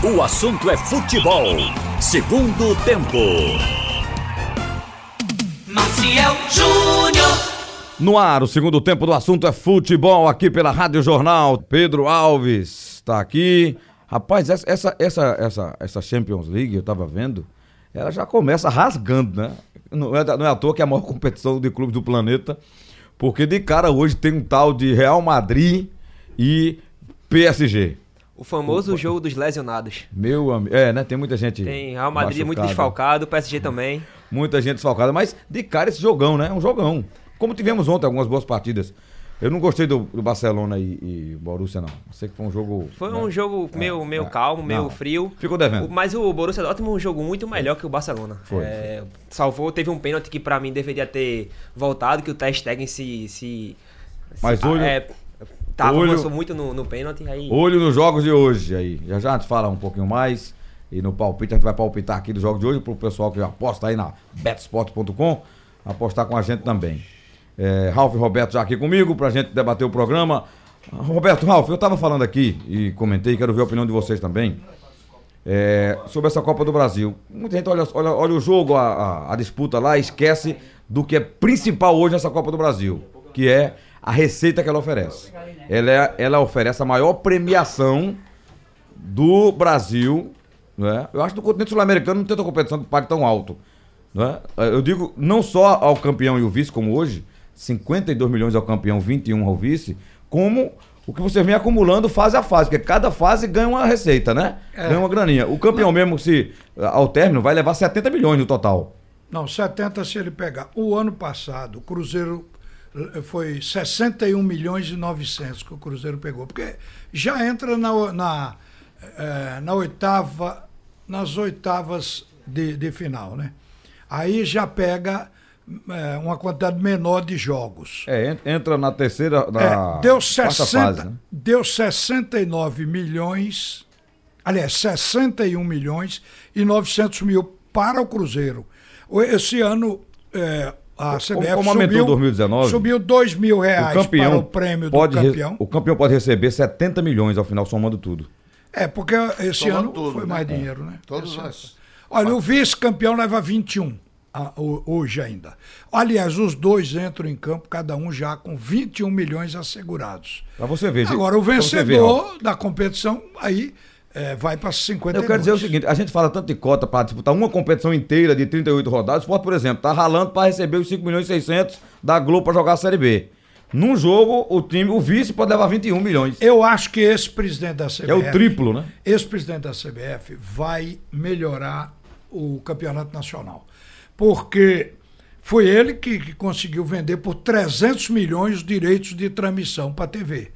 O assunto é futebol. Segundo tempo. Maciel Júnior. No ar, o segundo tempo do assunto é futebol aqui pela Rádio Jornal. Pedro Alves está aqui. Rapaz, essa, essa, essa, essa, essa Champions League, eu tava vendo, ela já começa rasgando, né? Não é, não é à toa que é a maior competição de clubes do planeta, porque de cara hoje tem um tal de Real Madrid e PSG. O famoso jogo dos lesionados. Meu amigo. É, né? Tem muita gente. Tem Real Madrid muito machucada. desfalcado, PSG também. Muita gente desfalcada, mas de cara esse jogão, né? Um jogão. Como tivemos ontem algumas boas partidas. Eu não gostei do, do Barcelona e, e Borussia, não. Sei que foi um jogo. Foi né? um jogo meio, meio calmo, meio Não. frio. Ficou devendo. O- Mas o Borussia Dortmund um jogo muito melhor que o Barcelona. Foi. É, salvou, teve um pênalti que pra mim deveria ter voltado, que o Ter Stegen se... se Mas se, olho- É, tava, olho- avançou muito no, no pênalti, aí... Olho nos jogos de hoje aí. Já já a gente fala um pouquinho mais. E no palpite, a gente vai palpitar aqui dos jogos de hoje pro pessoal que aposta aí na betsport.com apostar com a gente também. É, Ralf e Roberto já aqui comigo pra gente debater o programa. Roberto, Ralf, eu tava falando aqui e comentei, quero ver a opinião de vocês também. é, sobre essa Copa do Brasil. Muita gente olha, olha, olha o jogo, a, a- a disputa lá, esquece do que é principal hoje nessa Copa do Brasil, que é a receita que ela oferece. Ela, é- ela oferece a maior premiação do Brasil. Né? Eu acho que no continente sul-americano não tem outra competição que pague tão alto. Né? Eu digo não só ao campeão e o vice, como hoje, 52 milhões ao campeão, 21 ao vice, como o que você vem acumulando fase a fase, porque cada fase ganha uma receita, né? Ganha uma graninha. O campeão mesmo, se ao término, vai levar 70 milhões no total. Não, 70 se ele pegar. O ano passado, o Cruzeiro eh, foi 61 milhões e 900 que o Cruzeiro pegou. Porque já entra na, na, eh, na oitava, nas oitavas de, de final, né? Aí já pega eh, uma quantidade menor de jogos. É, en- entra na terceira. Na É, deu, quarta 60, fase, né? deu 69 milhões, aliás, 61 milhões e 900 mil para o Cruzeiro. Esse ano, é, a CBF como aumentou subiu, 2019, subiu 2 mil reais O campeão, para o prêmio pode do re- campeão. o campeão pode receber 70 milhões ao final, somando tudo. É, porque esse Somando ano tudo, foi né? mais dinheiro, né? Todos Esse ano. nós. Olha, o vice-campeão leva 21 ah, ho- hoje ainda. Aliás, os dois entram em campo, cada um já com 21 milhões assegurados. Pra você ver. gente. Agora, o você ver, vencedor da competição, aí é, vai para 52. Eu quero dizer o seguinte, a gente fala tanto de cota para disputar uma competição inteira de 38 rodadas, o Sport, por exemplo, tá ralando para receber os 5 milhões e 600 da Globo para jogar a Série B. Num jogo, o time, o vice pode levar 21 milhões. Eu acho que esse presidente da CBF. É o triplo, né? Esse presidente da CBF vai melhorar o campeonato nacional. Porque foi ele que, que conseguiu vender por 300 milhões os direitos de transmissão para a TV.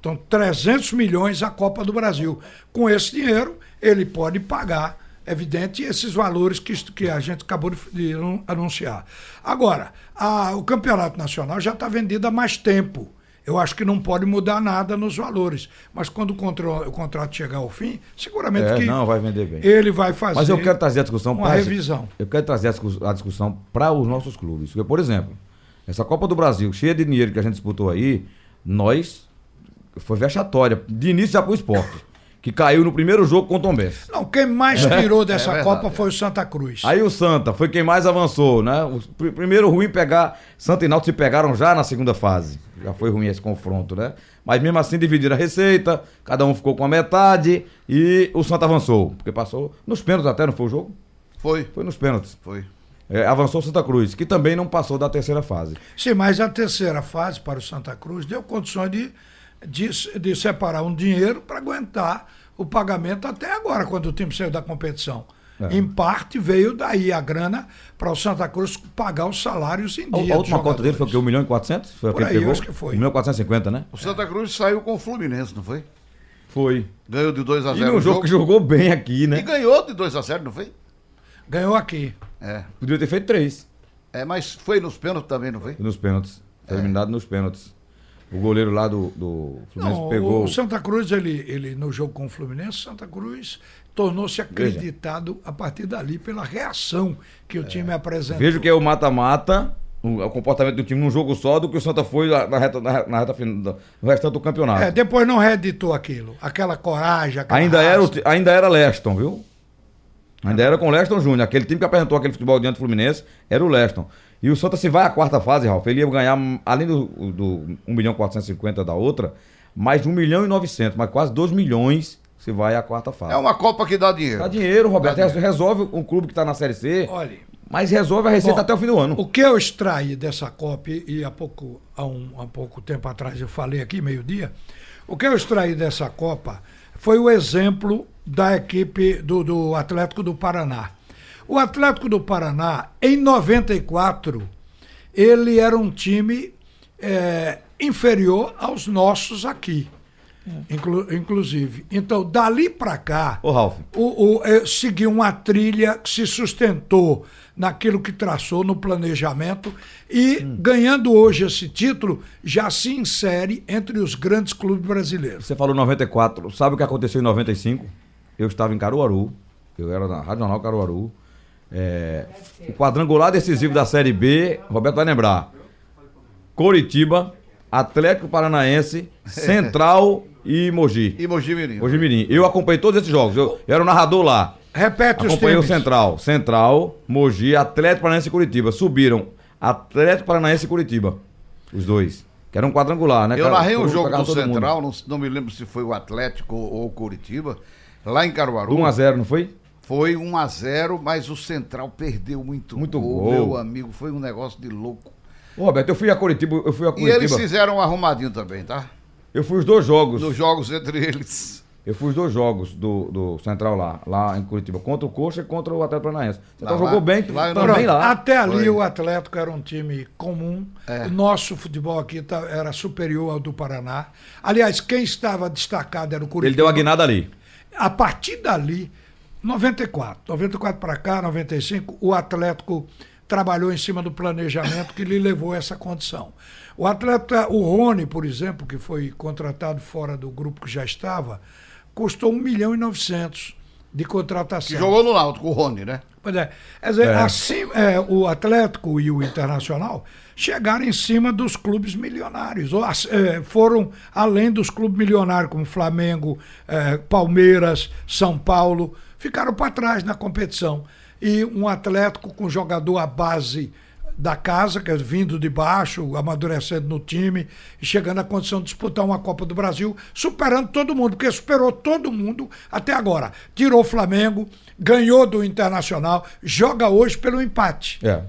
Então, 300 milhões a Copa do Brasil. Com esse dinheiro, ele pode pagar, evidente, esses valores que, que a gente acabou de, de anun- anunciar. Agora, a- o campeonato nacional já está vendido há mais tempo. Eu acho que não pode mudar nada nos valores. Mas quando o, o contrato chegar ao fim, seguramente É, que não, vai vender bem. ele vai fazer Mas eu quero trazer a discussão uma pra- revisão. Eu quero trazer a discussão para os nossos clubes. Porque, por exemplo, essa Copa do Brasil, cheia de dinheiro que a gente disputou aí, nós foi vexatória. De início já pro esporte. Que caiu no primeiro jogo com o Tom Benz. Não, quem mais tirou dessa verdade, Copa é. foi o Santa Cruz. Aí o Santa foi quem mais avançou, né? O pr- primeiro ruim pegar. Santa e Náutico se pegaram já na segunda fase. Já foi ruim esse confronto, né? Mas mesmo assim dividiram a receita, cada um ficou com a metade e o Santa avançou. Porque passou nos pênaltis até, não foi o jogo? Foi, Foi nos pênaltis. foi. É, avançou o Santa Cruz, que também não passou da terceira fase. Sim, mas a terceira fase para o Santa Cruz deu condições de, de, de separar um dinheiro para aguentar o pagamento até agora, quando o time saiu da competição. É. Em parte veio daí a grana para o Santa Cruz pagar os salários em A, dia. a última conta dele foi o quê? 1 jogadores. milhão e 400? Foi Por que aí, pegou? acho que foi. 1 milhão e 450, né? O Santa Cruz saiu com o Fluminense, não foi? Foi. Ganhou de 2 a 0 E num jogo que jogou bem aqui, E né? ganhou de 2 a 0 não foi? Ganhou aqui. É. Podia ter feito três É, mas foi nos pênaltis também, não foi? nos pênaltis. É. Foi eliminado nos pênaltis. O goleiro lá do, do Fluminense Não, pegou. o Santa Cruz, ele, ele no jogo com o Fluminense, Santa Cruz tornou-se acreditado a partir dali pela reação que o time apresentou. Veja que é o mata-mata. O comportamento do time num jogo só do que o Santa foi na, reta, na, na reta final, no restante do campeonato. É, depois não reeditou aquilo. Aquela coragem, aquela Ainda era, raça. ainda era Leston, viu? Ainda era com o Leston Júnior. Aquele time que apresentou aquele futebol diante do Fluminense era o Leston. E o Santa, se vai à quarta fase, Ralf, ele ia ganhar, além do, do 1 milhão e 450 da outra, mais de 1 milhão e 900, mas quase 2 milhões se vai à quarta fase. É uma Copa que dá dinheiro. Dá dinheiro, Roberto. Dá dinheiro. Resolve um clube que está na Série C, Olha, mas resolve a receita Bom, até o fim do ano. O que eu extraí dessa Copa, e há pouco, há, um, há pouco tempo atrás eu falei aqui, meio-dia, o que eu extraí dessa Copa foi o exemplo da equipe do, do Atlético do Paraná. O Atlético do Paraná, em 94, ele era um time eh, inferior aos nossos aqui. Inclu- inclusive. Então, dali para cá, Ô, Ralf. o, o, eh, seguiu uma trilha que se sustentou naquilo que traçou no planejamento e, ganhando hoje esse título, já se insere entre os grandes clubes brasileiros. Você falou 94. Sabe o que aconteceu em 95? Eu estava em Caruaru. Eu era na Rádio Jornal Caruaru. É, o quadrangular decisivo da Série B, Roberto vai lembrar. Coritiba, Atlético Paranaense, Central e Mogi. E Mogi Mirim. Mogi Mirim. Eu acompanhei todos esses jogos. Eu, eu era o narrador lá. Repete os Acompanhei o times. Central. Central, Mogi, Atlético Paranaense e Curitiba. Subiram Atlético Paranaense e Curitiba. Os dois. Que era um quadrangular, né? Eu narrei um jogo do. Central, não, não me lembro se foi o Atlético ou ou o Curitiba, lá em Caruaru. 1x0, não foi? Foi 1 a 0 mas o Central perdeu muito, Muito gol, gol. meu amigo. Foi um negócio de louco. Ô, Roberto, eu fui a Curitiba, eu fui a E Curitiba. eles fizeram um arrumadinho também, tá? Eu fui os dois jogos. Nos jogos entre eles. Eu fui os dois jogos do, do Central lá, lá em Curitiba, contra o Coxa e contra o Atlético Paranaense. O Central Lá, jogou lá- bem, lá também vi. lá. Até ali Foi. o Atlético era um time comum. É. O nosso futebol aqui tá- era superior ao do Paraná. Aliás, quem estava destacado era o Curitiba. Ele deu a guinada ali. A partir dali, 94, 94 para cá, 95, o Atlético trabalhou em cima do planejamento que lhe levou a essa condição. O atleta, o Rony, por exemplo, que foi contratado fora do grupo que já estava, custou 1 milhão e 900 de Que contratação. jogou no Náutico, o Rony, né? Pois é. Quer dizer, É. assim, é, o Atlético e o Internacional chegaram em cima dos clubes milionários. Ou, é, foram além dos clubes milionários, como Flamengo, é, Palmeiras, São Paulo. Ficaram para trás na competição. E um Atlético com jogador à base da casa, que é vindo de baixo, amadurecendo no time, e chegando à condição de disputar uma Copa do Brasil, superando todo mundo, porque superou todo mundo até agora. Tirou o Flamengo, ganhou do Internacional, joga hoje pelo empate. É.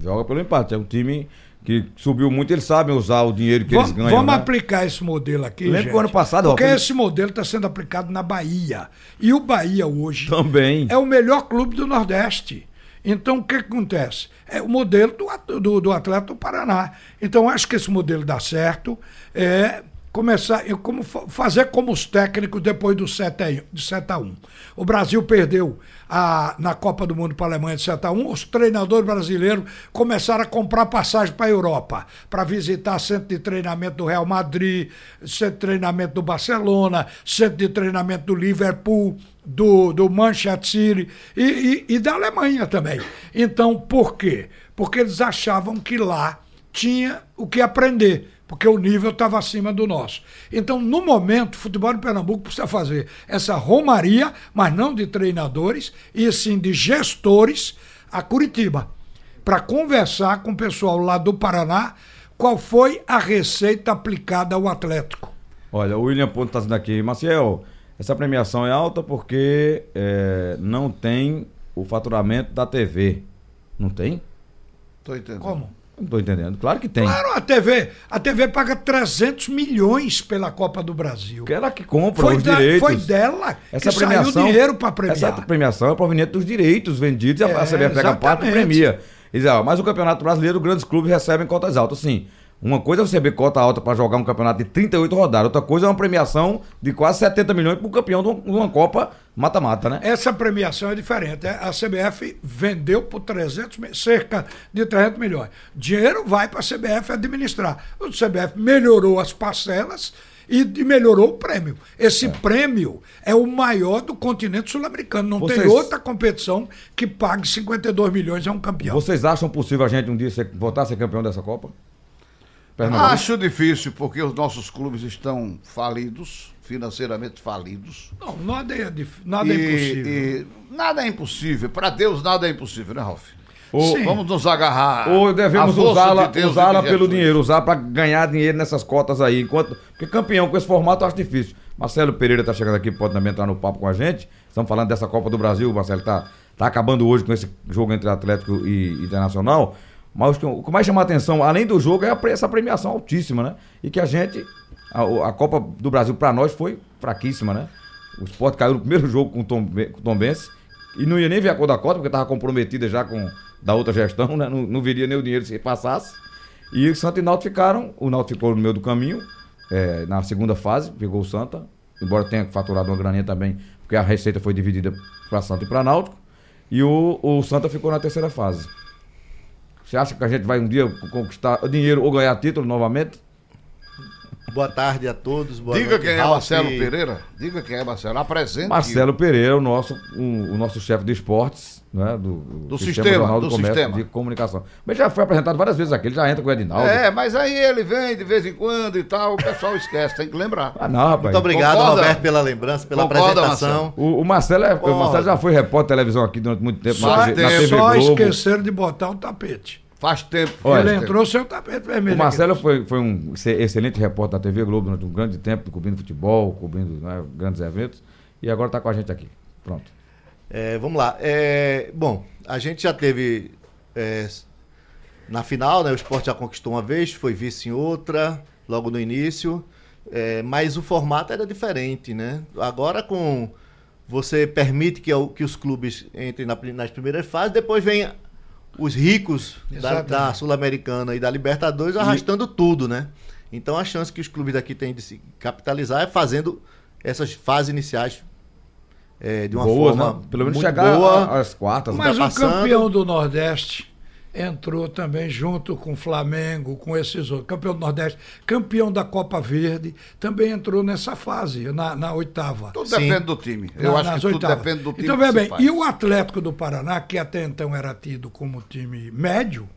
Joga pelo empate. É um time que subiu muito, eles sabem usar o dinheiro que Vamos, eles ganham. vamos né? aplicar esse modelo aqui. Lembra gente, que o ano passado, Porque Rafael- esse modelo está sendo aplicado na Bahia. E o Bahia hoje Também. é o melhor clube do Nordeste. Então, o que, que acontece? É o modelo do, do, do atleta do Paraná. Então, acho que esse modelo dá certo. É começar, como fa- fazer como os técnicos depois do 7 a, de 7 a 1. O Brasil perdeu a, na Copa do Mundo para a Alemanha de 7 a 1. Os treinadores brasileiros começaram a comprar passagem para a Europa, para visitar centro de treinamento do Real Madrid, centro de treinamento do Barcelona, centro de treinamento do Liverpool, do, do Manchester City e, e- e da Alemanha também. Então, por quê? Porque eles achavam que lá tinha o que aprender, porque o nível estava acima do nosso. Então, no momento, o futebol de Pernambuco precisa fazer essa romaria, mas não de treinadores, e sim de gestores, a Curitiba, para conversar com o pessoal lá do Paraná qual foi a receita aplicada ao Atlético. Olha, o William Ponto está dizendo aqui, Maciel, essa premiação é alta porque é, não tem o faturamento da TV. Não tem? Tô entendendo. Como? Não estou entendendo. Claro que tem. Claro, a TV, a TV paga 300 milhões pela Copa do Brasil. Que ela que compra Foi, os da- direitos. foi dela Essa que premiação, saiu dinheiro para premiar. Essa premiação é proveniente dos direitos vendidos e a, É, a CBF pega a parte e premia. Ó, mas o Campeonato Brasileiro, grandes clubes recebem cotas altas. Sim, uma coisa é você receber cota alta para jogar um campeonato de 38 rodadas, outra coisa é uma premiação de quase 70 milhões para o campeão de uma, Copa mata-mata, né? Essa premiação é diferente. A CBF vendeu por 300, mi- cerca de 300 milhões. Dinheiro vai para a CBF administrar. O CBF melhorou as parcelas E, melhorou o prêmio. É. Esse prêmio é o maior do continente sul-americano. Não tem Vocês- outra competição que pague 52 milhões a um campeão. Vocês acham possível a gente um dia voltar a ser campeão dessa Copa? Pernambuco? Acho difícil, porque os nossos clubes estão falidos, financeiramente falidos. Não, nada é, dif- nada é E- impossível. e nada é impossível. Para Deus, nada é impossível, né, Ralf? Sim. Vamos nos agarrar. Ou devemos usá-la de usá-la de pelo dinheiro, usar para ganhar dinheiro nessas cotas aí. Enquanto, porque campeão com esse formato eu acho difícil. Marcelo Pereira está chegando aqui, pode também entrar no papo com a gente. Estamos falando dessa Copa do Brasil, Marcelo está tá acabando hoje com esse jogo entre Atlético e Internacional. Mas o que- mais chama a atenção, além do jogo, é essa premiação altíssima, né? E que a gente, a, a Copa do Brasil para nós foi fraquíssima, né? O Sport caiu no primeiro jogo com o Tom, com o Tom e não ia nem ver a cor da cota, porque estava comprometida já com da outra gestão, né? Não, não viria nem o dinheiro se passasse. E o Santa e o Náutico ficaram, o Náutico ficou no meio do caminho, é, na segunda fase, pegou o Santa, embora tenha faturado uma graninha também, porque a receita foi dividida para Santa e para Náutico, e o, o Santa ficou na terceira fase. Você acha que a gente vai um dia conquistar dinheiro ou ganhar título novamente? Boa tarde a todos. Boa Diga noite, quem é Ralf. Marcelo Pereira. Diga quem é Marcelo. Apresente. Marcelo Pereira, o nosso, um- o nosso chefe de esportes, né? Do, Do sistema, Jornal do Comércio sistema. de Comunicação. Mas já foi apresentado várias vezes aqui, ele já entra com o Edinaldo. É, mas aí ele vem de vez em quando e tal, o pessoal esquece, tem que lembrar. Ah, não, rapaz. Muito obrigado, Concorda? Roberto, pela lembrança, pela Concorda, apresentação. O, o Marcelo é, o. Marcelo já foi repórter de televisão aqui durante muito tempo Só na, TV Só Globo. esqueceram de botar o tapete. Faz tempo. Olha, Ele entrou sem o tapete vermelho. O Marcelo aqui. foi, foi um ex- excelente repórter da TV Globo durante um grande tempo, cobrindo futebol, cobrindo né, grandes eventos. E agora está com a gente aqui. Pronto. É, vamos lá. É, bom, a gente já teve é, na final, né? O esporte já conquistou uma vez, foi vice em outra, logo no início. É, mas o formato era diferente, né? Agora com você permite que, o- que os clubes entrem na nas primeiras fases, depois vem os ricos da, da Sul-Americana e da Libertadores arrastando tudo, né? Então a chance que os clubes daqui têm de se capitalizar é fazendo essas fases iniciais é, de uma Boas, forma né? Pelo menos muito chegar boa. a- às quartas. né? Mas o passando. campeão do Nordeste entrou também junto com o Flamengo, com esses outros. Campeão do Nordeste, campeão da Copa Verde, também entrou nessa fase, na, na oitava. Tudo Sim. depende do time. Eu Na- acho que tudo oitavas. depende do time. Então, que veja bem, faz. e o Atlético do Paraná, que até então era tido como time médio,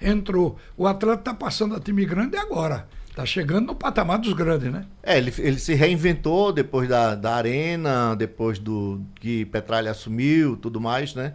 entrou. O Atlético está passando a time grande agora. Está chegando no patamar dos grandes, né? É, ele, ele se reinventou depois da, da Arena, depois do que Petralha assumiu, tudo mais, né?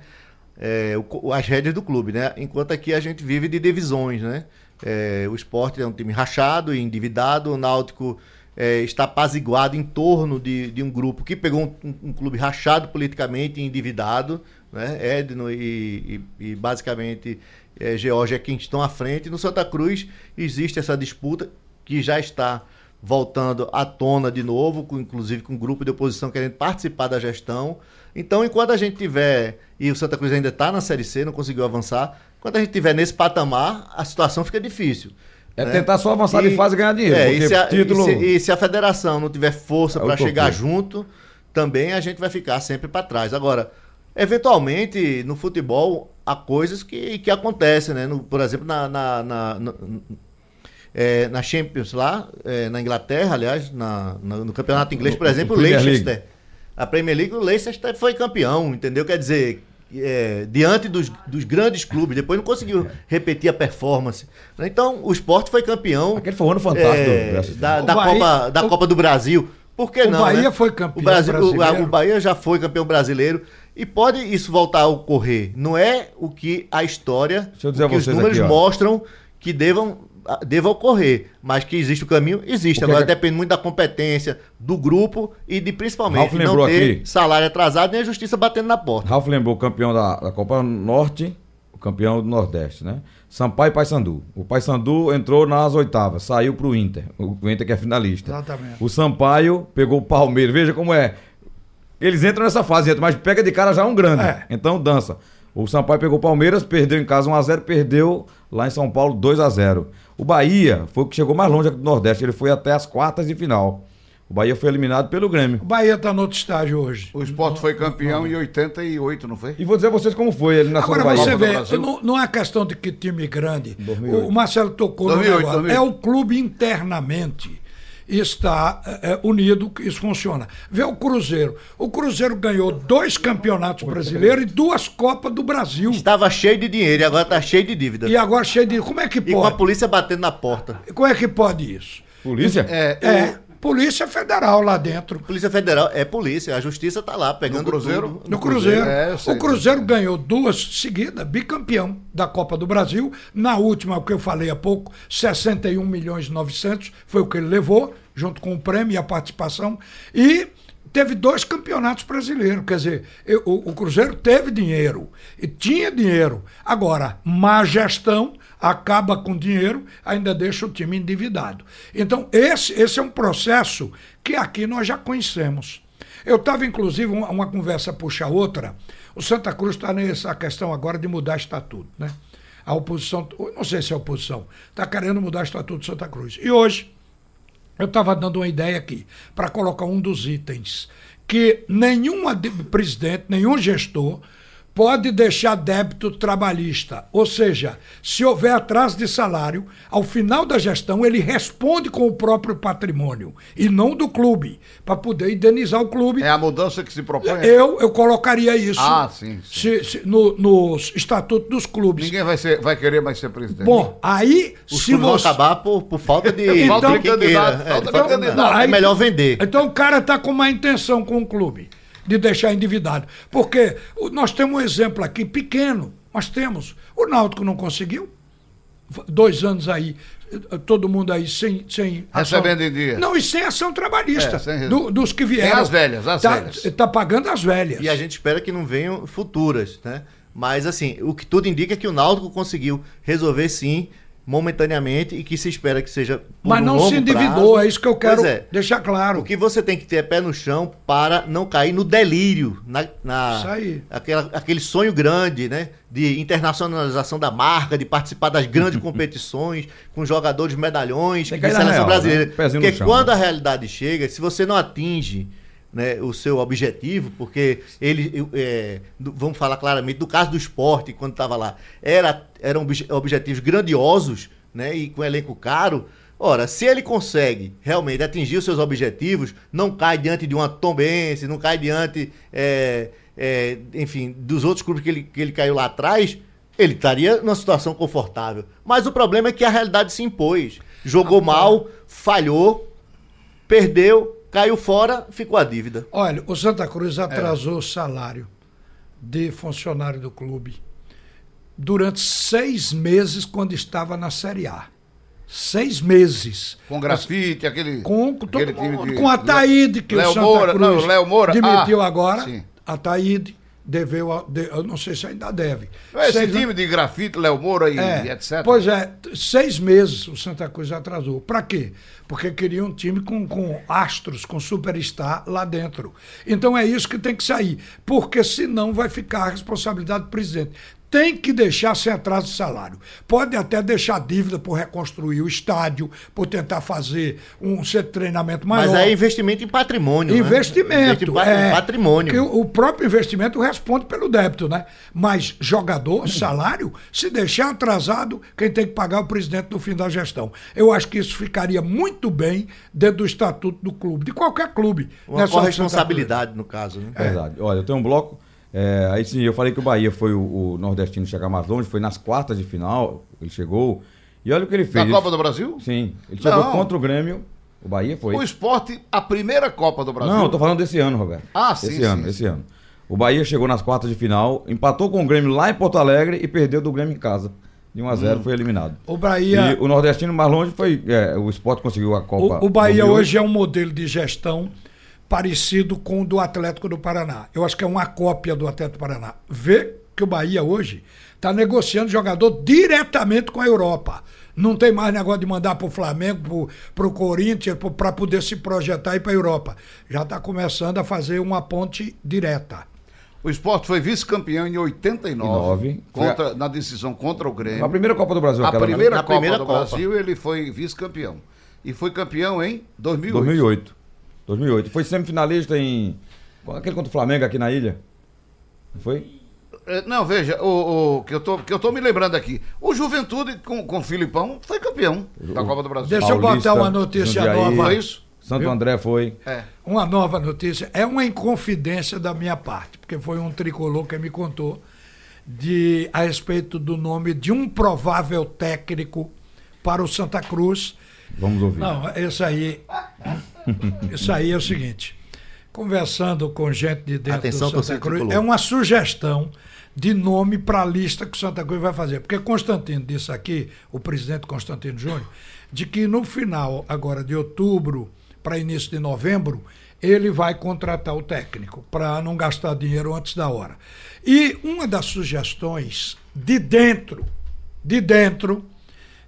É, o as rédeas do clube, né? Enquanto aqui a gente vive de divisões, né? É, o esporte é um time rachado e endividado, o Náutico é, está apaziguado em torno de, de um grupo que pegou um, um clube rachado politicamente e endividado, né? Edno e, e- e basicamente é, Georgia é quem estão à frente. No Santa Cruz existe essa disputa que já está voltando à tona de novo, com, inclusive com um grupo de oposição querendo participar da gestão. Então, enquanto a gente tiver, e o Santa Cruz ainda está na Série C, não conseguiu avançar, enquanto a gente tiver nesse patamar, a situação fica difícil. É né? tentar só avançar de fase e ganhar dinheiro. É, e, se a, título... e, se, e se a federação não tiver força É para chegar junto, também a gente vai ficar sempre para trás. Agora, eventualmente, no futebol, há coisas que, que acontecem, né? No- por exemplo, na, na, na, na- é, na Champions lá, é, na Inglaterra, aliás, na, na- no campeonato inglês, por exemplo, o Leicester. A Premier League, o Leicester foi campeão, entendeu? Quer dizer, é, diante dos, dos grandes clubes, depois não conseguiu repetir a performance. Então, o esporte foi campeão Aquele foi um ano fantástico. é, da, O da Bahia- Copa, da o- Copa do Brasil. Por que O não? Bahia né? foi campeão o, Brasil, o- o Bahia já foi campeão brasileiro. E pode isso voltar a ocorrer. Não é o que a história, o que os números aqui, mostram que devam, deva ocorrer. Mas que existe o caminho, existe. O Agora é depende muito da competência do grupo e de Ralf principalmente não lembrou ter aqui. salário atrasado nem a justiça batendo na porta. Ralf lembrou o campeão da, da Copa Norte, o campeão do Nordeste, né? Sampaio e Paysandu. O Paysandu entrou nas oitavas, saiu pro Inter. O o Inter que é finalista. Exatamente. O Sampaio pegou o Palmeiras. Veja como é. Eles entram nessa fase, entram, mas pega de cara já um grande. É. Então dança. O Sampaio pegou o Palmeiras, perdeu em casa 1x0, perdeu lá em São Paulo 2x0. O Bahia foi o que chegou mais longe do Nordeste. Ele foi até as quartas de final. O Bahia foi eliminado pelo Grêmio. O Bahia está no outro estágio hoje. O esporte foi campeão em 88, não foi? E vou dizer a vocês como foi a eliminação Agora do Bahia. você vê, não, não é questão de que time grande. 2008. O Marcelo tocou 2008, no negócio. 2008. É o clube internamente. Está é, é, unido, isso funciona. Vê o Cruzeiro. O Cruzeiro ganhou dois campeonatos brasileiros e duas Copas do Brasil. Estava cheio de dinheiro e agora está cheio de dívida. E agora cheio de. Como é que E com a pode? polícia batendo na porta. Como é que pode isso? Polícia? É, É, Polícia Federal lá dentro. Polícia Federal é polícia, a justiça tá lá pegando No Cruzeiro? tudo. No Cruzeiro. É, eu sei. o Cruzeiro ganhou duas seguidas, bicampeão da Copa do Brasil. Na última, o que eu falei há pouco, 61 milhões e 900 foi o que ele levou, junto com o prêmio e a participação. E teve dois campeonatos brasileiros. Quer dizer, eu- o, o Cruzeiro teve dinheiro e tinha dinheiro. Agora, má gestão acaba com dinheiro, ainda deixa o time endividado. Então, esse, esse é um processo que aqui nós já conhecemos. Eu estava, inclusive, uma, uma conversa puxa outra. O Santa Cruz está nessa questão agora de mudar estatuto, né? A oposição, não sei se é a oposição, está querendo mudar o estatuto de Santa Cruz. E hoje, eu estava dando uma ideia aqui para colocar um dos itens que nenhum presidente, nenhum gestor pode deixar débito trabalhista. Ou seja, se houver atraso de salário, ao final da gestão ele responde com o próprio patrimônio e não do clube, para poder indenizar o clube. É a mudança que se propõe. Eu, eu colocaria isso Ah, sim, se- se- no, nos estatutos dos clubes. Ninguém vai, ser, vai querer mais ser presidente. Bom, aí, Os se clubes vão você. acabar por, por falta de, Então- falta de candidato, queira. falta de falta- candidato. não, é melhor vender. Então o cara está com má intenção com o clube de deixar endividado. Porque nós temos um exemplo aqui pequeno, mas temos. O Náutico não conseguiu. Dois anos aí, eh, todo mundo aí sem. sem Recebendo em dia. Não, e sem ação trabalhista. É, sem- do- dos que vieram. as velhas, as tá, velhas. Tá pagando as velhas. E a gente espera que não venham futuras, né? Mas assim, o que tudo indica é que o Náutico conseguiu resolver sim, momentaneamente, e que se espera que seja por Mas não se endividou, prazo. é isso que eu quero é. deixar claro. O que você tem que ter é pé no chão para não cair no delírio, na, na- Isso aí. Aquela, aquele sonho grande, né? De internacionalização da marca, de participar das grandes competições, com jogadores medalhões, Tem que seleção real, brasileira. né? Pezinho no Porque chão, quando né? a realidade chega, se você não atinge né, o seu objetivo, porque ele, é, vamos falar claramente, do caso do esporte, quando estava lá, era, eram obje- objetivos grandiosos né, e com elenco caro. Ora, se ele consegue realmente atingir os seus objetivos, não cai diante de uma Tombense, não cai diante, é, é, enfim, dos outros clubes que ele, que ele caiu lá atrás, ele estaria numa situação confortável. Mas o problema é que a realidade se impôs. Jogou mal, falhou, perdeu, caiu fora, ficou a dívida. Olha, o Santa Cruz É. atrasou o salário de funcionário do clube durante seis meses quando estava na Série A. Seis meses. Com grafite, aquele. Com, com, todo aquele time de- com a Taíde, que Léo o Santa Moura, Cruz não, Léo Moura, demitiu ah, agora. sim. A Taíde deveu, a- de- eu não sei se ainda deve. Esse Seis- time de grafite, Léo Moura e, é, e etc. Pois é, seis meses o Santa Cruz atrasou. Para quê? Porque queria um time com, com astros, com superstar lá dentro. Então é isso que tem que sair. Porque senão vai ficar a responsabilidade do presidente. Tem que deixar sem atraso de salário. Pode até deixar dívida por reconstruir o estádio, por tentar fazer um centro de treinamento maior. Mas é investimento em patrimônio. né? Investimento. Investimento em é, patrimônio. o, próprio investimento responde pelo débito, né? Mas jogador, salário, se deixar atrasado, quem tem que pagar é o presidente no fim da gestão. Eu acho que isso ficaria muito bem dentro do estatuto do clube, de qualquer clube. Uma não é só do Santa corresponsabilidade, no caso. Né? Verdade. Olha, eu tenho um bloco. É, aí sim, eu falei que o Bahia foi o, o nordestino chegar mais longe, foi nas quartas de final, ele chegou. E olha o que ele fez. Copa do Brasil? Sim, ele chegou Não. contra o Grêmio. O Bahia foi. O esporte, a primeira Copa do Brasil. Não, eu tô falando desse ano, Roberto. Ah, sim, Esse sim, ano, sim. esse ano. O Bahia chegou nas quartas de final, empatou com o Grêmio lá em Porto Alegre e perdeu do Grêmio em casa. De 1 a 0 foi eliminado. O Bahia, E o nordestino mais longe foi. é, o Sport conseguiu a Copa. o, o Bahia 2008. hoje é um modelo de gestão parecido com o do Atlético do Paraná. Eu acho que é uma cópia do Atlético do Paraná. Vê que o Bahia hoje está negociando jogador diretamente com a Europa. Não tem mais negócio de mandar para o Flamengo, para o Corinthians, para poder se projetar e para a Europa. Já está começando a fazer uma ponte direta. O esporte foi vice-campeão em 89. Nove. Contra, Na decisão contra o Grêmio. A primeira Copa do Brasil, A né? primeira Na Copa primeira do Copa. Brasil ele foi vice-campeão. E foi campeão em 2008. 2008. 2008. Foi semifinalista em. Aquele contra o Flamengo aqui na ilha. Não foi? é, não, veja, o, o que, eu tô, que eu tô me lembrando aqui. O Juventude com, com o Filipão foi campeão da Copa do Brasil. Deixa eu Paulista, botar uma notícia Jundiaí. nova. Foi isso? Santo André foi. É. Uma nova notícia. É uma inconfidência da minha parte, porque foi um tricolor que me contou de, a respeito do nome de um provável técnico para o Santa Cruz. Vamos ouvir. Não, isso aí. Isso aí é o seguinte. Conversando com gente de dentro Atenção, do Santa Cruz, é uma sugestão de nome para a lista que o Santa Cruz vai fazer. Porque Constantino disse aqui, o presidente Constantino Júnior, de que no final agora de outubro para início de novembro, ele vai contratar o técnico para não gastar dinheiro antes da hora. E uma das sugestões de dentro, de dentro,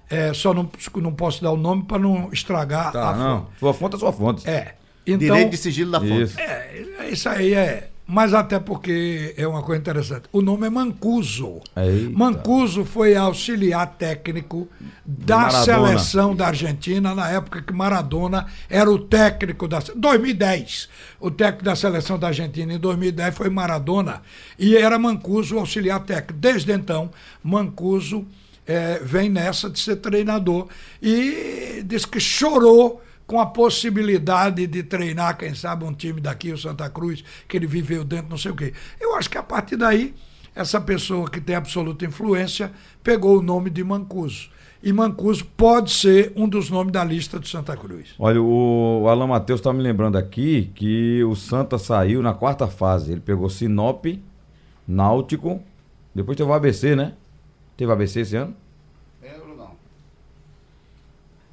é, só não, não posso dar o nome para não estragar Tá, a não. Sua fonte é sua fonte. é. Então, Direito de sigilo da fonte. Isso. é, isso aí é. Mas até porque é uma coisa interessante. O nome é Mancuso. Eita. Mancuso foi auxiliar técnico da seleção da Argentina na época que Maradona era o técnico da 2010. O técnico da seleção da Argentina em 2010 foi Maradona e era Mancuso o auxiliar técnico. Desde então, Mancuso eh, vem nessa de ser treinador e diz que chorou com a possibilidade de treinar, quem sabe, um time daqui, o Santa Cruz, que ele viveu dentro, não sei o quê. Eu acho que a partir daí, essa pessoa que tem absoluta influência pegou o nome de Mancuso. E Mancuso pode ser um dos nomes da lista do Santa Cruz. Olha, o Alan Matheus está me lembrando aqui que o Santa saiu na quarta fase. Ele pegou Sinop, Náutico, depois teve o ABC, né? Teve ABC esse ano? Lembro não.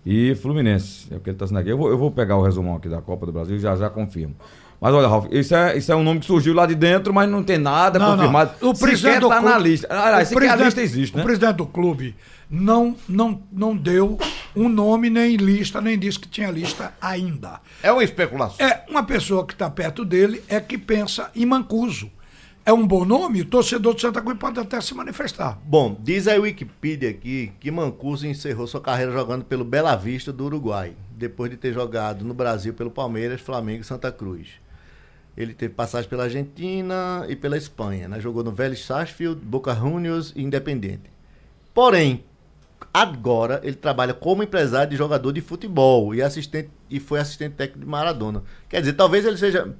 E Fluminense. É o que ele está dizendo aqui. Eu vou, eu vou pegar o resumão aqui da Copa do Brasil e já já confirmo. Mas olha, Ralf, isso é, isso é um nome que surgiu lá de dentro, mas não tem nada Não, não. confirmado. O presidente do tá na lista. Aliás, o sequer a presidente- lista existe, né? O presidente do clube não, não, não deu um nome nem lista, nem disse que tinha lista ainda. É uma especulação. É uma pessoa que está perto dele é que pensa em Mancuso. É um bom nome, o torcedor do Santa Cruz pode até se manifestar. Bom, diz a Wikipedia aqui que Mancuso encerrou sua carreira jogando pelo Bela Vista do Uruguai, depois de ter jogado no Brasil pelo Palmeiras, Flamengo e Santa Cruz. Ele teve passagem pela Argentina e pela Espanha, né? Jogou no Vélez Sarsfield, Boca Juniors e Independente. Porém, agora ele trabalha como empresário de jogador de futebol e assistente e foi assistente técnico de Maradona. Quer dizer, talvez ele seja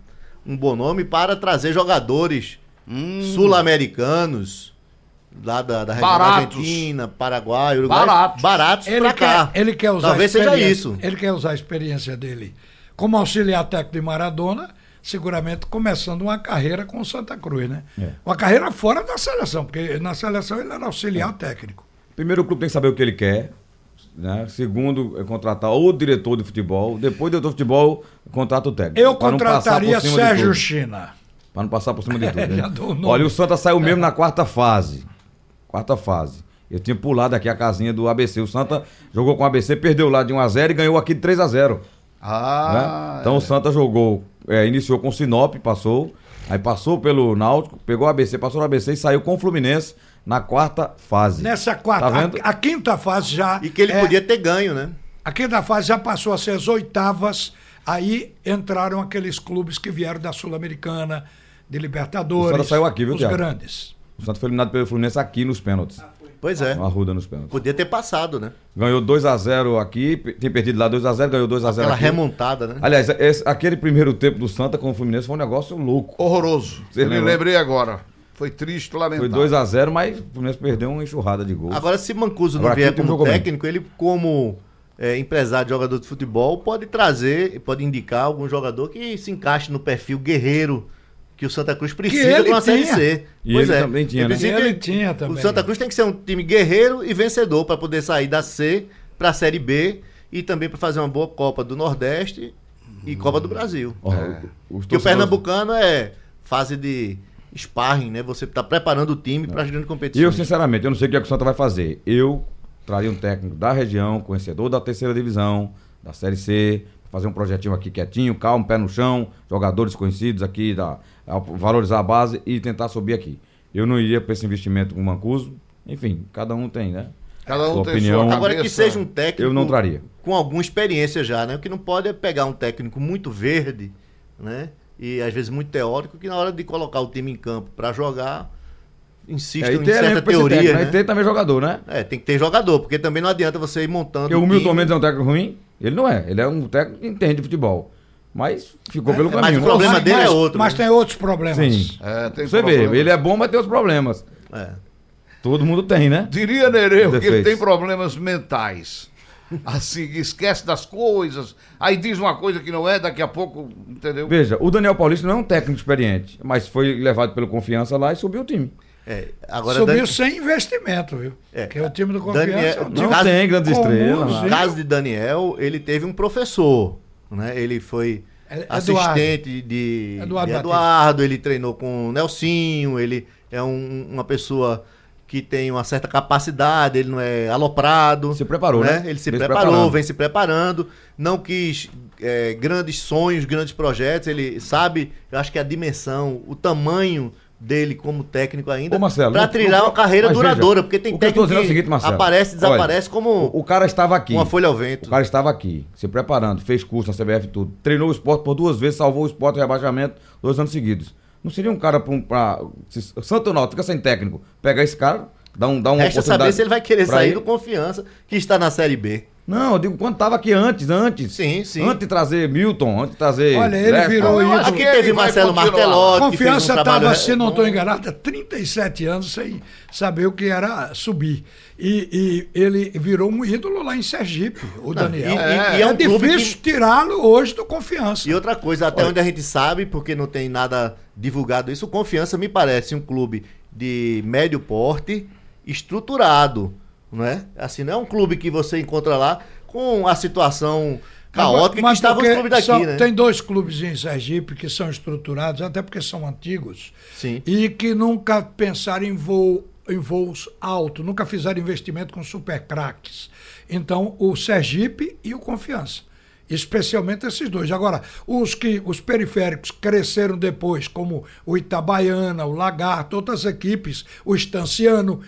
um bom nome para trazer jogadores sul-americanos lá da, da região Baratos. Argentina, Paraguai, Uruguai, Baratos. baratos Ele pra cá. quer, ele quer usar Talvez a seja experiência- isso. Ele quer usar a experiência dele como auxiliar técnico de Maradona, seguramente começando uma carreira com o Santa Cruz, né? É. Uma carreira fora da seleção, porque na seleção ele era É. auxiliar técnico. Primeiro, o clube tem que saber o que ele quer. Né? Segundo, é contratar o diretor de futebol. Depois, do diretor de futebol, contrata o técnico. Eu contrataria Sérgio. China. Pra não passar por cima de tudo. né? Olha, o Santa saiu mesmo na quarta fase. Quarta fase. Eu tinha pulado aqui a casinha do ABC. O Santa jogou com o ABC, perdeu lá de 1x0 e ganhou aqui de 3x0. né? Ah, Então o Santa jogou, é, iniciou com o Sinop, passou. Aí passou pelo Náutico, pegou o ABC, passou no ABC e saiu com o Fluminense na quarta fase. Nessa quarta, Tá vendo? a, a quinta fase já. E que ele é- podia ter ganho, né? A quinta fase já passou a ser as oitavas. Aí entraram aqueles clubes que vieram da Sul-Americana, de Libertadores. O Santa saiu aqui, viu, Os Thiago? grandes. O Santa foi eliminado pelo Fluminense aqui nos pênaltis. Pois é. No Arruda nos pênaltis. Podia ter passado, né? Ganhou 2x0 aqui, tem perdido lá 2x0, ganhou 2x0 Aquela aqui. remontada, né? Aliás, esse- aquele primeiro tempo do Santa com o Fluminense foi um negócio louco. horroroso. Você Eu me lembrei agora. Foi triste, Foi lamentável. 2x0, mas o Fluminense perdeu uma enxurrada de gols. Agora, se Mancuso não vier tem um como jogo bem. técnico, ele, como é, empresário de jogador de futebol, pode trazer, pode indicar algum jogador que se encaixe no perfil guerreiro que o Santa Cruz precisa para uma Série. C. E ele também tinha, né? ele tinha também. O Santa Cruz tem que ser um time guerreiro e vencedor para poder sair da C para a Série B e também para fazer uma boa Copa do Nordeste e Copa do Brasil. Ó, É. Porque o Pernambucano é fase de sparring, né? Você tá preparando o time para as grandes E competições. eu, sinceramente, eu não sei o que, é que o Santa vai fazer. Eu traria um técnico da região, conhecedor da terceira divisão, da Série C, fazer um projetinho aqui quietinho, calmo, pé no chão, jogadores conhecidos aqui, da, a- valorizar a base e tentar subir aqui. Eu não iria para esse investimento com o Mancuso. Enfim, cada um tem, né? Cada um Sua tem opinião. sua Agora que seja um técnico Eu não traria. com alguma experiência já, né? O que não pode é pegar um técnico muito verde, né? E às vezes muito teórico, que na hora de colocar o time em campo para jogar, insistem É, em tem certa teoria, né? E tem também jogador, né? É, tem que ter jogador, porque também não adianta você ir montando. Porque o. Milton Mendes é um técnico ruim? Ele não é. Ele é um técnico que entende de futebol. Mas ficou pelo mas caminho. o né? problema mas, dele é mas- outro, Mas né? tem outros problemas. Sim. É, tem Você vê, problema. ele é bom, mas tem os problemas. É. Todo mundo tem, né? Diria Nereu que ele tem problemas mentais. Assim, esquece das coisas, aí diz uma coisa que não é, daqui a pouco, entendeu? Veja, o Daniel Paulista não é um técnico experiente, mas foi levado pelo confiança lá e subiu o time. É, agora, Subiu Dan- sem investimento, viu? É. Porque o time do Confiança Daniel- é um Não caso- tem estrelas. sim. No caso de Daniel, ele teve um professor, né? Ele foi É- assistente de Eduardo de Eduardo, ele treinou com o Nelsinho, ele é um- uma pessoa que tem uma certa capacidade, ele não é aloprado. Se preparou, né? Ele se Vem se preparou, preparando. vem se preparando. Não quis é, grandes sonhos, grandes projetos. Ele sabe, eu acho que a dimensão, o tamanho dele como técnico ainda, para trilhar não- uma carreira duradoura, veja, porque tem que técnico é que seguinte, Marcelo. aparece e desaparece Olha, como O, o cara estava aqui. uma folha ao vento. O cara estava aqui, se preparando, fez curso na CBF tudo. Treinou o esporte por duas vezes, salvou o esporte do rebaixamento dois anos seguidos. Não seria um cara pra. um- pra se Santo Náutico fica sem técnico. Pegar esse cara, dá, um, dá uma Resta saber se ele vai querer sair ele. do confiança que está na Série B. Não, eu digo quando tava aqui antes, antes. Sim, sim. Antes de trazer Milton, antes de trazer. Olha, ele Lester. virou Eu ídolo. acho Aqui que teve Marcelo. Martelotti. um Confiança trabalho estava, re- se não estou bom. enganado, há 37 anos sem saber o que era subir. E, e ele virou um ídolo lá em Sergipe, o Daniel. e- e- é, e é um difícil que- tirá-lo hoje do confiança. E outra coisa, até onde a gente sabe, porque não tem nada divulgado isso, o Confiança me parece um clube de médio porte, estruturado, não é? Assim, não é um clube que você encontra lá com a situação caótica que estavam os porque clubes daqui, são- né? Tem dois clubes em Sergipe que são estruturados, até porque são antigos, Sim. e que nunca pensaram em, voo, em voos altos, nunca fizeram investimento com super craques. Então, o Sergipe e o Confiança. Especialmente esses dois. Agora, os que os periféricos cresceram depois, como o Itabaiana, o Lagarto, outras equipes, o Estanciano,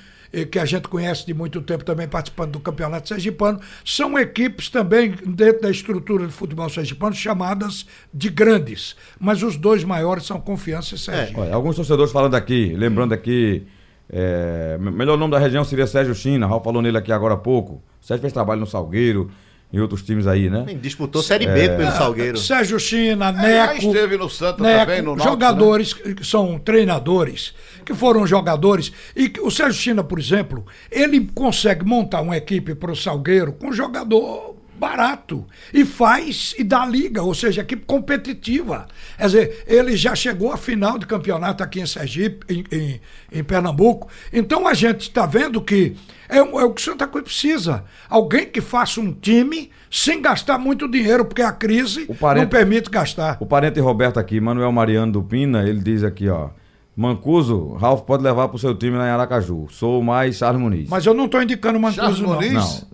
que a gente conhece de muito tempo também participando do Campeonato Sergipano, são equipes também dentro da estrutura do futebol sergipano chamadas de grandes. Mas os dois maiores são Confiança e Sergipe. Olha, alguns torcedores falando aqui, lembrando aqui. É, me- melhor nome da região seria Sérgio China. Raul falou nele aqui agora há pouco. O Sérgio fez trabalho no Salgueiro, em outros times aí, né? Disputou Série B pelo Salgueiro. Sérgio China, É, Neco. já esteve no Santa Neco, também, no Náutico, jogadores que são treinadores, que foram jogadores. E que o Sérgio China, por exemplo, ele consegue montar uma equipe para o Salgueiro com um jogador barato e faz e dá liga, ou seja, equipe competitiva. Quer dizer, ele já chegou à final de campeonato aqui em Sergipe, em, em, em Pernambuco. Então a gente está vendo que é, o- é o que o Santa Cruz precisa. Alguém que faça um time sem gastar muito dinheiro, porque a crise O parente- não permite gastar. O parente Roberto aqui, Manuel Mariano do Pina, ele diz aqui, ó. Mancuso, Ralf pode levar pro seu time lá em Aracaju. Sou mais Charles Muniz. Mas eu não estou indicando Charles Mancuso, não. Muniz? Não.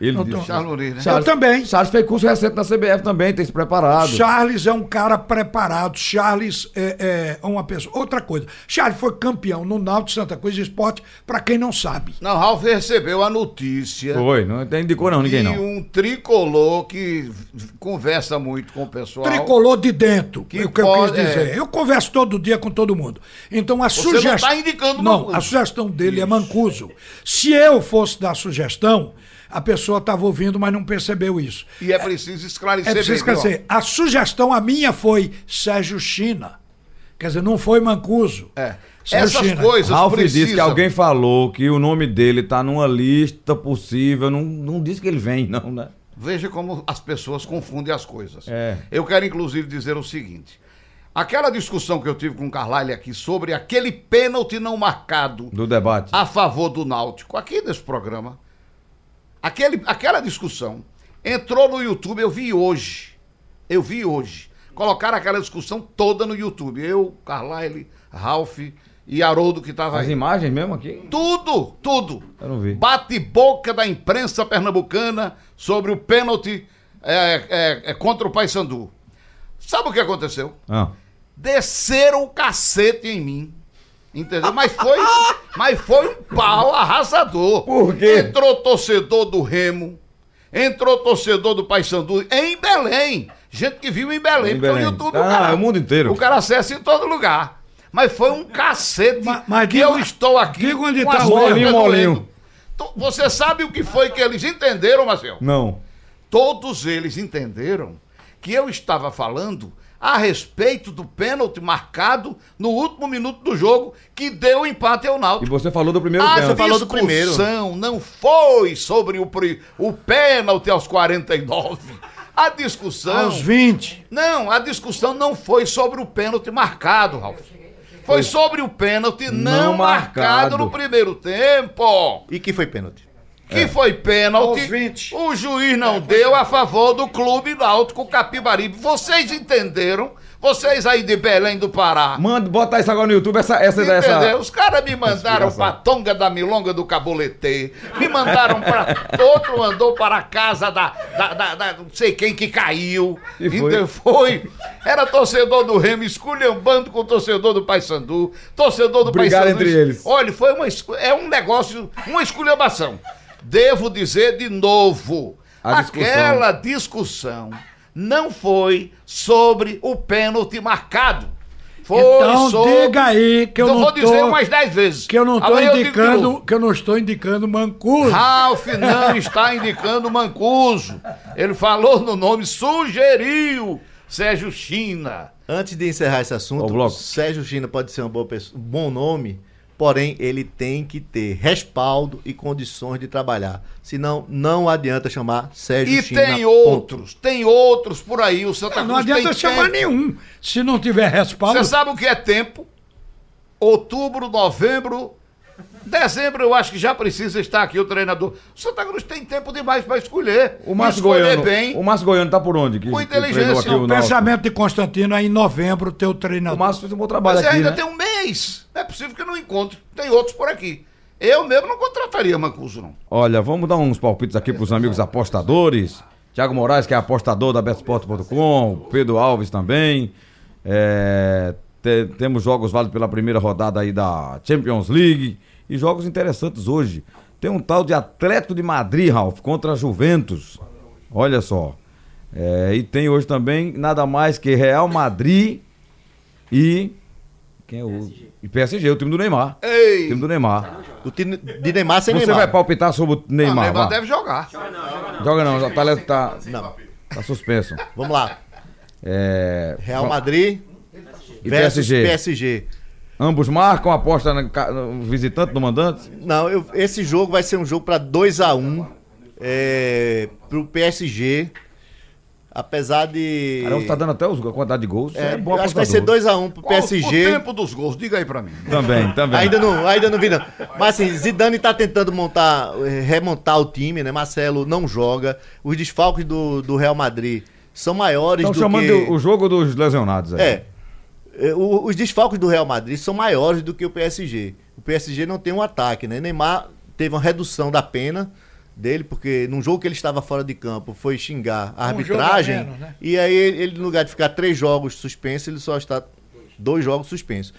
Ele Não Charles né? Eu também. Charles fez curso recente na CBF também, tem se preparado. Charles é um cara preparado. Charles é, é uma pessoa. Outra coisa. Charles foi campeão no Náutico Santa Cruz de Esporte, para quem não sabe. Não, Ralf recebeu a notícia Foi, não indicou não, ninguém de não. um tricolor que conversa muito com o pessoal. Tricolor de dentro, Que é o que eu pode- quis dizer. é. Eu converso todo dia com todo mundo. Então a Você não sugestão. tá indicando Não, Mancuso. a sugestão dele é Mancuso. Se eu fosse dar sugestão, a pessoa estava ouvindo, mas não percebeu isso. E é preciso esclarecer É preciso bem, esclarecer. A sugestão, a minha, foi Sérgio China. Quer dizer, não foi Mancuso. É. Sérgio Essas China. coisas Ralf precisam... disse que alguém falou que o nome dele tá numa lista possível. Não, não disse que ele vem, não, né? Veja como as pessoas confundem as coisas. É. Eu quero, inclusive, dizer o seguinte. Aquela discussão que eu tive com o Carlyle aqui sobre aquele pênalti não marcado Do debate. a favor do Náutico, aqui nesse programa, aquele, aquela discussão entrou no YouTube, eu vi hoje. Eu vi hoje. Colocaram aquela discussão toda no YouTube. Eu, Carlyle, Ralph e Haroldo que estava As aí. imagens mesmo aqui? Tudo, tudo. Eu não vi. Bate-boca da imprensa pernambucana sobre o pênalti é, é, é, contra o Paysandu. Sabe o que aconteceu? Ah. Desceram o cacete em mim. Entendeu? Mas foi, mas foi um pau arrasador. Por quê? Entrou torcedor do Remo, entrou torcedor do Paysandu em Belém. Gente que viu em Belém, Em porque Belém. o YouTube Ah, o cara, é o mundo inteiro. O cara acessa em todo lugar. Mas foi um cacete Ma- mas que diga- eu estou aqui. diga onde tá pernas molinho, molinho. Tu- Você sabe o que foi que eles entenderam, Marcelo? Não. Todos eles entenderam que eu estava falando a respeito do pênalti marcado no último minuto do jogo que deu o empate ao E Náutico. você falou do primeiro A pênalti. falou do primeiro. discussão não foi sobre o, o pênalti aos 49. A discussão. Aos 20. Não, a discussão não foi sobre o pênalti marcado, Ralf. Foi sobre o pênalti não, Não marcado. marcado. no primeiro tempo. E que foi pênalti. Que foi pênalti. Aos 20. O juiz não deu a favor do clube náutico Capibaribe. Vocês entenderam? Vocês aí de Belém do Pará. Manda, bota isso agora no YouTube, essa, essa, Entendeu? essa. Os caras me mandaram pra Tonga da Milonga do Caboletê. Me mandaram pra. Outro mandou para a casa da, da, da- da- não sei quem que caiu. E foi? Foi. Era torcedor do Remo esculhambando com o torcedor do Paysandu. Torcedor do Brigaram Paysandu. entre eles. Olha, foi uma, é um negócio, uma esculhambação. Devo dizer de novo: A discussão. aquela discussão não foi sobre o pênalti marcado. Foi Então sobre... diga aí que eu Então não vou tô, dizer umas 10 vezes. que eu não de indicando, que eu não estou indicando Mancuso. Ralf não está indicando Mancuso. Ele falou no nome, sugeriu Sérgio China. Antes de encerrar esse assunto. Sérgio China pode ser uma boa pessoa, um bom nome, porém ele tem que ter respaldo e condições de trabalhar. Senão, não adianta chamar Sérgio E China. tem ponto. outros, tem outros por aí. O Santa Cruz Não adianta tem chamar tempo. nenhum. Se não tiver respaldo. Você sabe o que é tempo? Outubro, novembro, dezembro, eu acho que já precisa estar aqui o treinador. O Santa Cruz tem tempo demais para escolher. O Márcio escolher Goiano. bem. O Márcio Goiano tá por onde? Que, Com inteligência. O o O pensamento de Constantino é em novembro ter o O treinador. Márcio fez um bom trabalho Mas aqui, ainda né? tem um mês. Não é possível que eu não encontre. Tem outros por aqui. Eu mesmo não contrataria Mancuso, não. Olha, vamos dar uns palpites aqui pros amigos apostadores. Tiago Moraes, que é apostador da Betsport.com, Pedro Alves também. É, te- temos jogos válidos pela primeira rodada aí da Champions League. E jogos interessantes hoje. Tem um tal de Atlético de Madrid, Ralf, contra a Juventus. Olha só. É, e tem hoje também nada mais que Real Madrid e. Quem é o. E PSG, o time do Neymar. O Ei! time do Neymar. O time de Neymar sem Você Neymar. vai palpitar sobre o Não, Neymar? Neymar vá. deve jogar. Joga não, o Atlético tá, Não. tá suspenso. Vamos lá. É, Real Madrid e versus PSG. PSG. Ambos marcam, aposta no, visitante, no mandante. Não, eu- esse jogo vai ser um jogo para 2 a 1 é, pro PSG. Apesar de. Caramba, tá dando até os, a quantidade de gols. É, É, bom acho que vai ser apostador. 2x1 pro Qual o PSG. tempo dos gols? Diga aí pra mim. Também, também. Ainda não, ainda não vi, não. Mas assim, Zidane tá tentando montar, eh, remontar o time, né? Marcelo não joga. Os desfalques do, do Real Madrid são maiores Estão do chamando que. o jogo dos lesionados. aí. É. É, o- Os desfalques do Real Madrid são maiores do que o PSG. O PSG não tem um ataque, né? Neymar teve uma redução da pena dele, porque num jogo que ele estava fora de campo foi xingar a Um arbitragem. menos, né? E aí, ele, no lugar de ficar três jogos suspensos, ele só está dois jogos suspensos.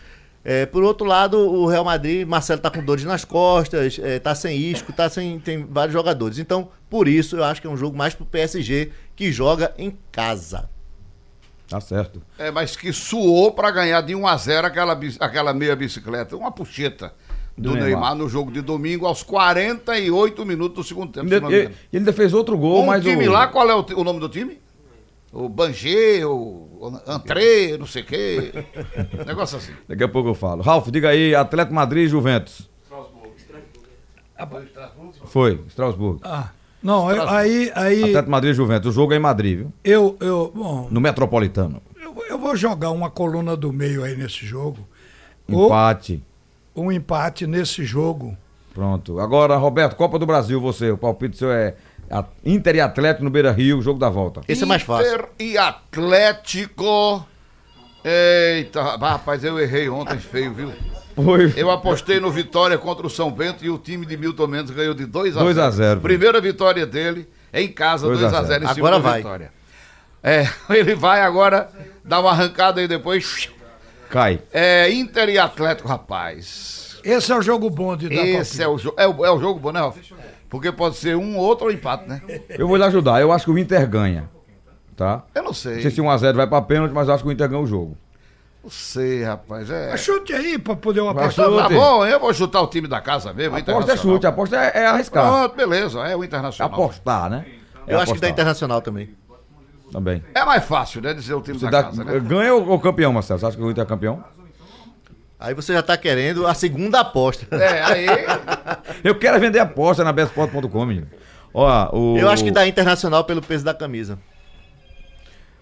É, por outro lado, o Real Madrid, Marcelo tá com dores nas costas, é, tá sem isco, tá sem. tem vários jogadores. Então, por isso, eu acho que é um jogo mais pro PSG que joga em casa. Tá certo. É, mas que suou pra ganhar de 1 a 0 aquela, aquela meia bicicleta. Uma puxeta do, Do Neymar. Neymar. no jogo de domingo, aos 48 minutos do segundo tempo. Ele, ele- ainda fez outro gol, Um mas time o... lá, qual é o, o nome do time? O Banger, o Antré, não sei o quê. Negócio assim. Daqui a pouco eu falo. Ralf, diga aí, Atlético Madrid e Juventus. Foi, Strasbourg. Ah, não, eu- aí, aí Atlético Madrid e Juventus. O jogo é em Madrid, viu? eu, eu, bom, No Metropolitano. eu, eu vou jogar uma coluna do meio aí nesse jogo. Ou Empate. Um empate nesse jogo. Pronto. Agora, Roberto, Copa do Brasil, você. O palpite seu é Inter e Atlético no Beira Rio, jogo da volta. Esse é mais fácil. Inter e Atlético. Eita, rapaz, eu errei ontem feio, viu? Foi. Eu apostei no Vitória contra o São Bento e o time de Milton Mendes ganhou de 2 a 0. 2 a 0. Primeira vitória dele em casa, 2 2 a a 0 em cima Agora vai. Vitória. É, ele vai agora dar uma arrancada e depois Cai. é Inter e Atlético, rapaz. Esse é o jogo bom de dar Esse é o, jo é, o, é o jogo bom, né, Ralf? Porque pode ser um, outro ou empate, né? Eu vou lhe ajudar. Eu acho que o Inter ganha. Tá? Eu não Não sei. sei se 1x0 vai pra pênalti, mas acho que o Inter ganha o jogo. Não sei, rapaz. É... Mas chute aí pra poder uma apostar. Tá bom, eu vou chutar o time da casa mesmo, Aposta é chute, aposta é, é arriscar. Pronto, beleza, é o Internacional. Apostar, né? É Eu acho que dá apostar. internacional também. Também. É mais fácil, né, dizer o time Você da dá, casa, né? ganha ou, ou campeão, Marcelo? Você acha que o Inter é campeão? Aí você já tá querendo a segunda aposta. É, aí... Eu quero é vender aposta na bestsport.com, menino. Ó, o, Eu acho que dá internacional pelo peso da camisa.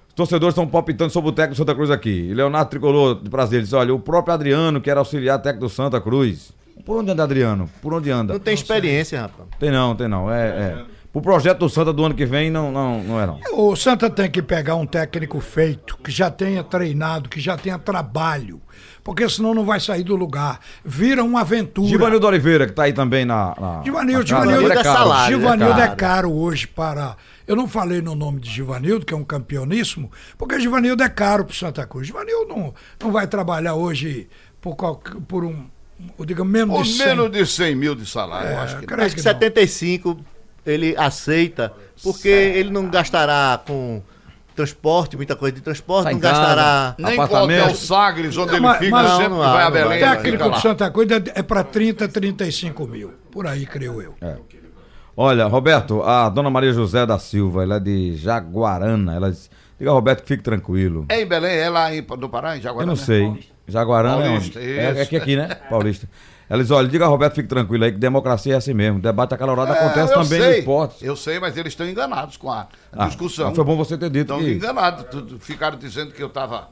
Os torcedores estão palpitando sobre o técnico do Santa Cruz aqui. E Leonardo Tricolor, de prazer, disse: olha, o próprio Adriano, que era auxiliar técnico do Santa Cruz. Por onde anda Adriano? Por onde anda? Não tem experiência, rapaz. Tem não, tem não. É, é. Pro projeto do Santa do ano que vem, não, não, não é não. O Santa tem que pegar um técnico feito, que já tenha treinado, que já tenha trabalho. Porque senão não vai sair do lugar. Vira uma aventura. Givanildo Oliveira, que tá aí também na. na Givanildo. Givanildo Ele é salário, né, Givanildo é caro hoje para. Eu não falei no nome de Givanildo, que é um campeoníssimo, porque Givanildo é caro para Santa Cruz. Givanildo não, não vai trabalhar hoje por, qualquer- por um, digamos, menos Por de 100. menos de 100 mil de salário, eu acho que Acho que que não. 75 ele aceita, porque ele não gastará com transporte, muita coisa de transporte, Tá não casa. gastará. Nem com o Sagres, onde Não, ele mas- fica, mas- sempre Não, não vai a Belém, vai. ele técnico fica de. Santa Cruz é- é para 30, 35 mil. Por aí, creio eu. Olha, Roberto, a dona Maria José da Silva, ela é de Jaguarana. Ela diz: diga ao Roberto que fique tranquilo. É em Belém, é lá em, do Pará, em Eu Jaguarana? não sei. Jaguarana Paulista, é onde? É, é aqui, aqui, né? Paulista. Ela diz: olha, diga Roberto, fique tranquilo aí, que democracia é assim mesmo. Debate acalorado acontece É, eu também no sei, esporte. Eu sei, mas eles estão enganados com a Ah, discussão. foi bom você ter dito Estão que. enganados. tu- Ficaram dizendo que eu estava.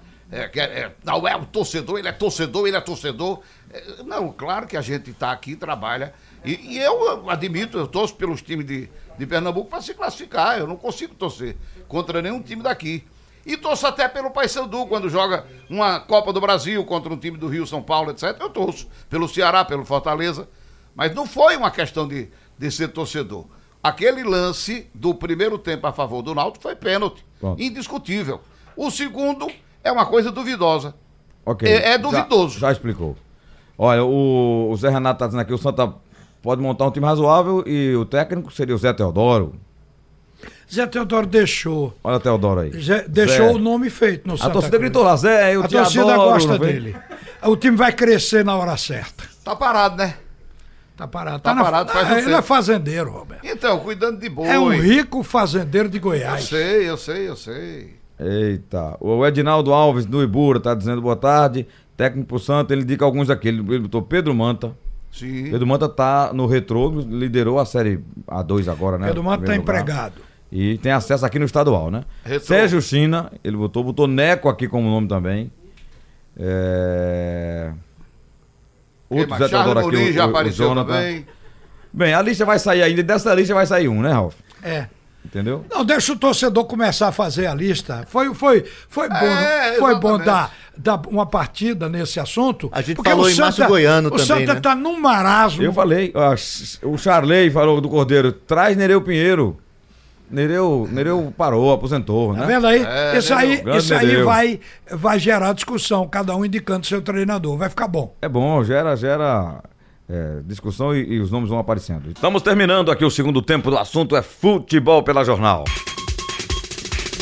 que é- é, não é o torcedor, ele é torcedor, ele é torcedor. É, não, claro que a gente está aqui, trabalha. E, e eu admito, eu torço pelos times de, de Pernambuco para se classificar. Eu não consigo torcer contra nenhum time daqui. E torço até pelo Paysandu, quando joga uma Copa do Brasil contra um time do Rio, São Paulo, etc. Eu torço pelo Ceará, pelo Fortaleza. Mas não foi uma questão de, de ser torcedor. Aquele lance do primeiro tempo a favor do Náutico foi pênalti. Pronto. Indiscutível. O segundo é uma coisa duvidosa. Ok. É- é Já- duvidoso. Já, explicou. Olha, o, o Zé Renato tá dizendo aqui: o Santa pode montar um time razoável e o técnico seria o Zé Teodoro. Zé Teodoro deixou. Olha o Teodoro aí. Zé- deixou Zé. o nome feito no A Santa torcida Cruz. gritou lá, Zé, eu A te torcida adoro, gosta dele. O time vai crescer na hora certa. Tá parado, né? Tá parado. Tá na- parado faz um Ah, Ele tempo. é fazendeiro, Roberto. Então, cuidando de boi. É um rico fazendeiro de Eu Goiás. sei, eu sei, eu sei. Eita. O Edinaldo Alves do Ibura tá dizendo boa tarde. Técnico pro Santa, ele indica alguns aqui. Ele botou Pedro Manta. Sim. Pedro Manta tá no retrô, liderou a série A2 agora, né? Pedro Manta tá lugar. empregado. E tem acesso aqui no estadual, né? Retrô. Sérgio China, ele botou, botou Neco aqui como nome também. É... Outro? Zé Teodoro aqui, Mourinho o- já o- o apareceu Jonathan. também. Bem, a lista vai sair ainda, e dessa lista vai sair um, né, Ralf? É. Entendeu? Não, deixa o torcedor começar a fazer a lista. Foi, foi, foi bom, É, foi bom dar, dar uma partida nesse assunto. A gente porque falou o em Márcio Goiano o também, Santa né? tá num marasmo. Eu falei, ó, o Charley falou do Cordeiro, traz Nereu Pinheiro. Nereu, Nereu parou, aposentou, Tá né? vendo aí? É, isso aí, isso aí vai, vai gerar discussão, cada um indicando seu treinador. Vai ficar bom. É bom, gera, gera é, discussão e, e os nomes vão aparecendo. Estamos terminando aqui o segundo tempo do assunto é futebol pela jornal.